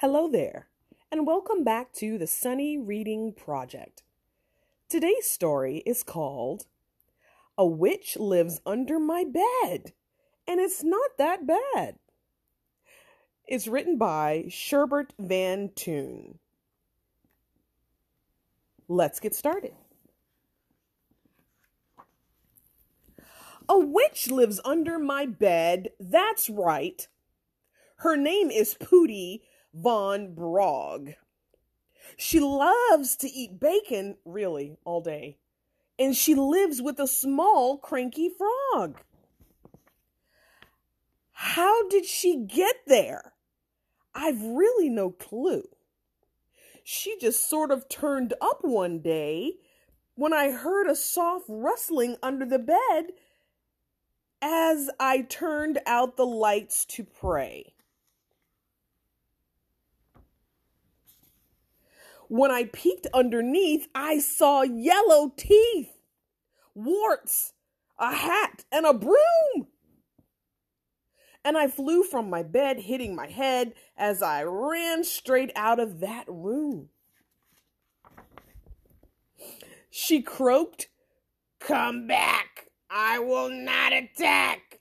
Hello there, and welcome back to the Sunny Reading Project. Today's story is called A Witch Lives Under My Bed, and it's not that bad. It's written by Sherbert Van Toon. Let's get started. A witch lives under my bed, that's right. Her name is Pootie von Brog. She loves to eat bacon, really, all day. And she lives with a small, cranky frog. How did she get there? I've really no clue. She just sort of turned up one day when I heard a soft rustling under the bed as I turned out the lights to pray. When I peeked underneath, I saw yellow teeth, warts, a hat, and a broom. And I flew from my bed, hitting my head as I ran straight out of that room. She croaked, Come back. I will not attack.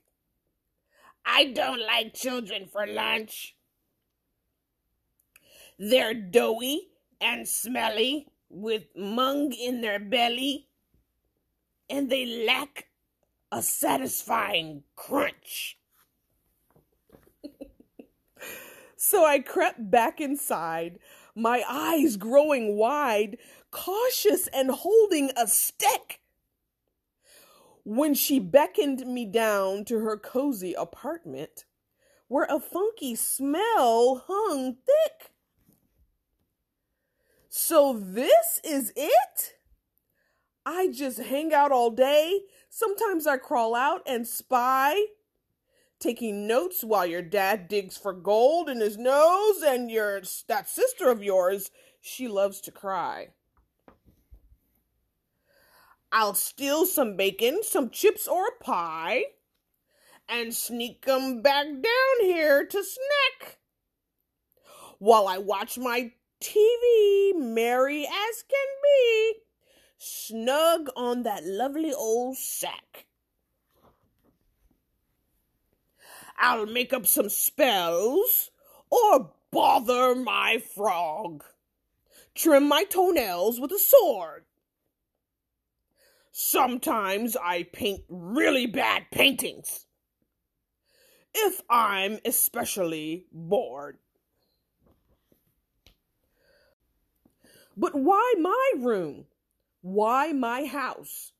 I don't like children for lunch. They're doughy and smelly with mung in their belly, and they lack a satisfying crunch. so I crept back inside, my eyes growing wide, cautious and holding a stick. When she beckoned me down to her cozy apartment, where a funky smell hung thick. So this is it? I just hang out all day. Sometimes I crawl out and spy, taking notes while your dad digs for gold in his nose and your that sister of yours, she loves to cry. I'll steal some bacon, some chips or a pie, and sneak 'em back down here to snack. While I watch my TV, merry as can be, snug on that lovely old sack. I'll make up some spells or bother my frog. Trim my toenails with a sword. Sometimes I paint really bad paintings. If I'm especially bored. But why my room? Why my house?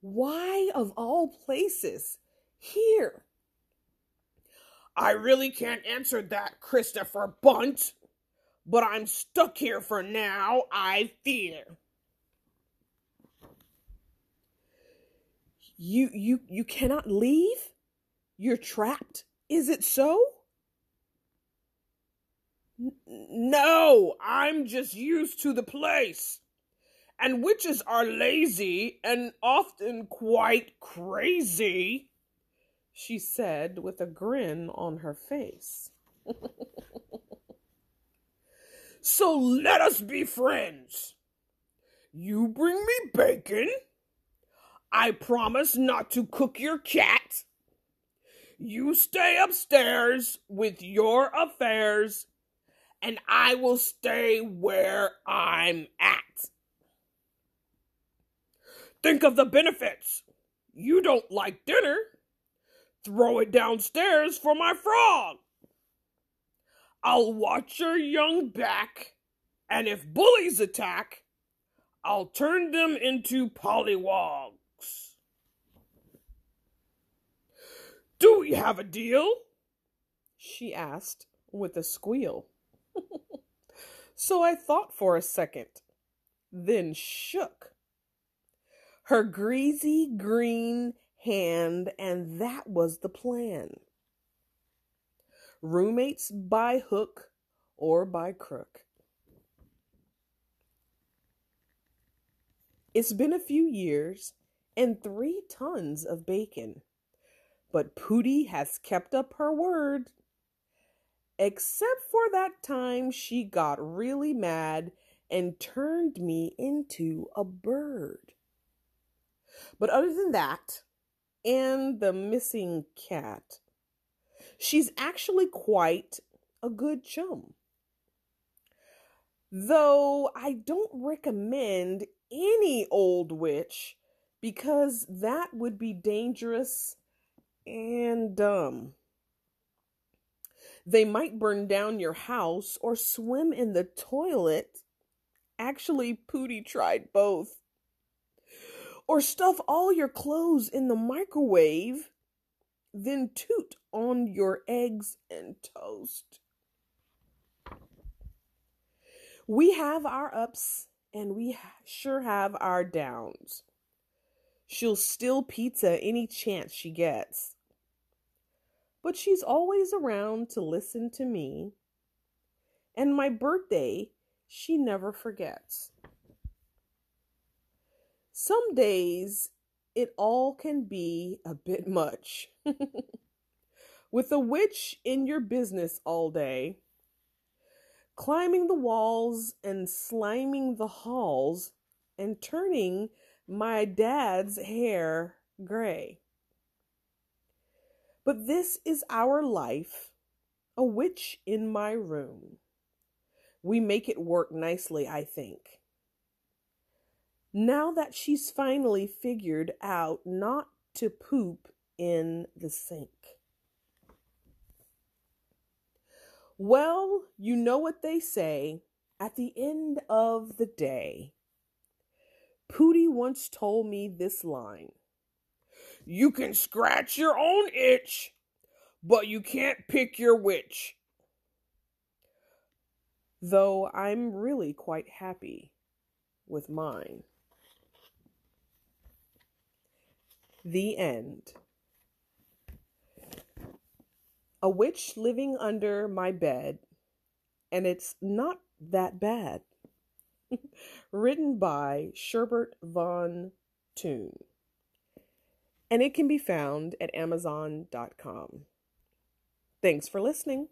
Why, of all places, here? I really can't answer that, Christopher Bunt, but I'm stuck here for now, I fear. You you you cannot leave? You're trapped? Is it so? No, I'm just used to the place. And witches are lazy and often quite crazy, she said with a grin on her face. so let us be friends. You bring me bacon. I promise not to cook your cat. You stay upstairs with your affairs and I will stay where I'm at. Think of the benefits. You don't like dinner. Throw it downstairs for my frog. I'll watch your young back, and if bullies attack, I'll turn them into pollywogs. Do we have a deal? She asked with a squeal. so I thought for a second, then shook. Her greasy green hand, and that was the plan. Roommates by hook or by crook. It's been a few years and three tons of bacon, but Pootie has kept up her word except for that time she got really mad and turned me into a bird. But other than that, and the missing cat, she's actually quite a good chum. Though I don't recommend any old witch because that would be dangerous and dumb. They might burn down your house or swim in the toilet. Actually, Pootie tried both. Or stuff all your clothes in the microwave, then toot on your eggs and toast. We have our ups and we sure have our downs. She'll steal pizza any chance she gets. But she's always around to listen to me. And my birthday, she never forgets. Some days, it all can be a bit much. With a witch in your business all day, climbing the walls and sliming the halls and turning my dad's hair gray. But this is our life, a witch in my room. We make it work nicely, I think. Now that she's finally figured out not to poop in the sink. Well, you know what they say at the end of the day. Pootie once told me this line You can scratch your own itch, but you can't pick your witch. Though I'm really quite happy with mine. The end. A witch living under my bed, and it's not that bad. Written by Sherbert von Toon. And it can be found at Amazon.com. Thanks for listening.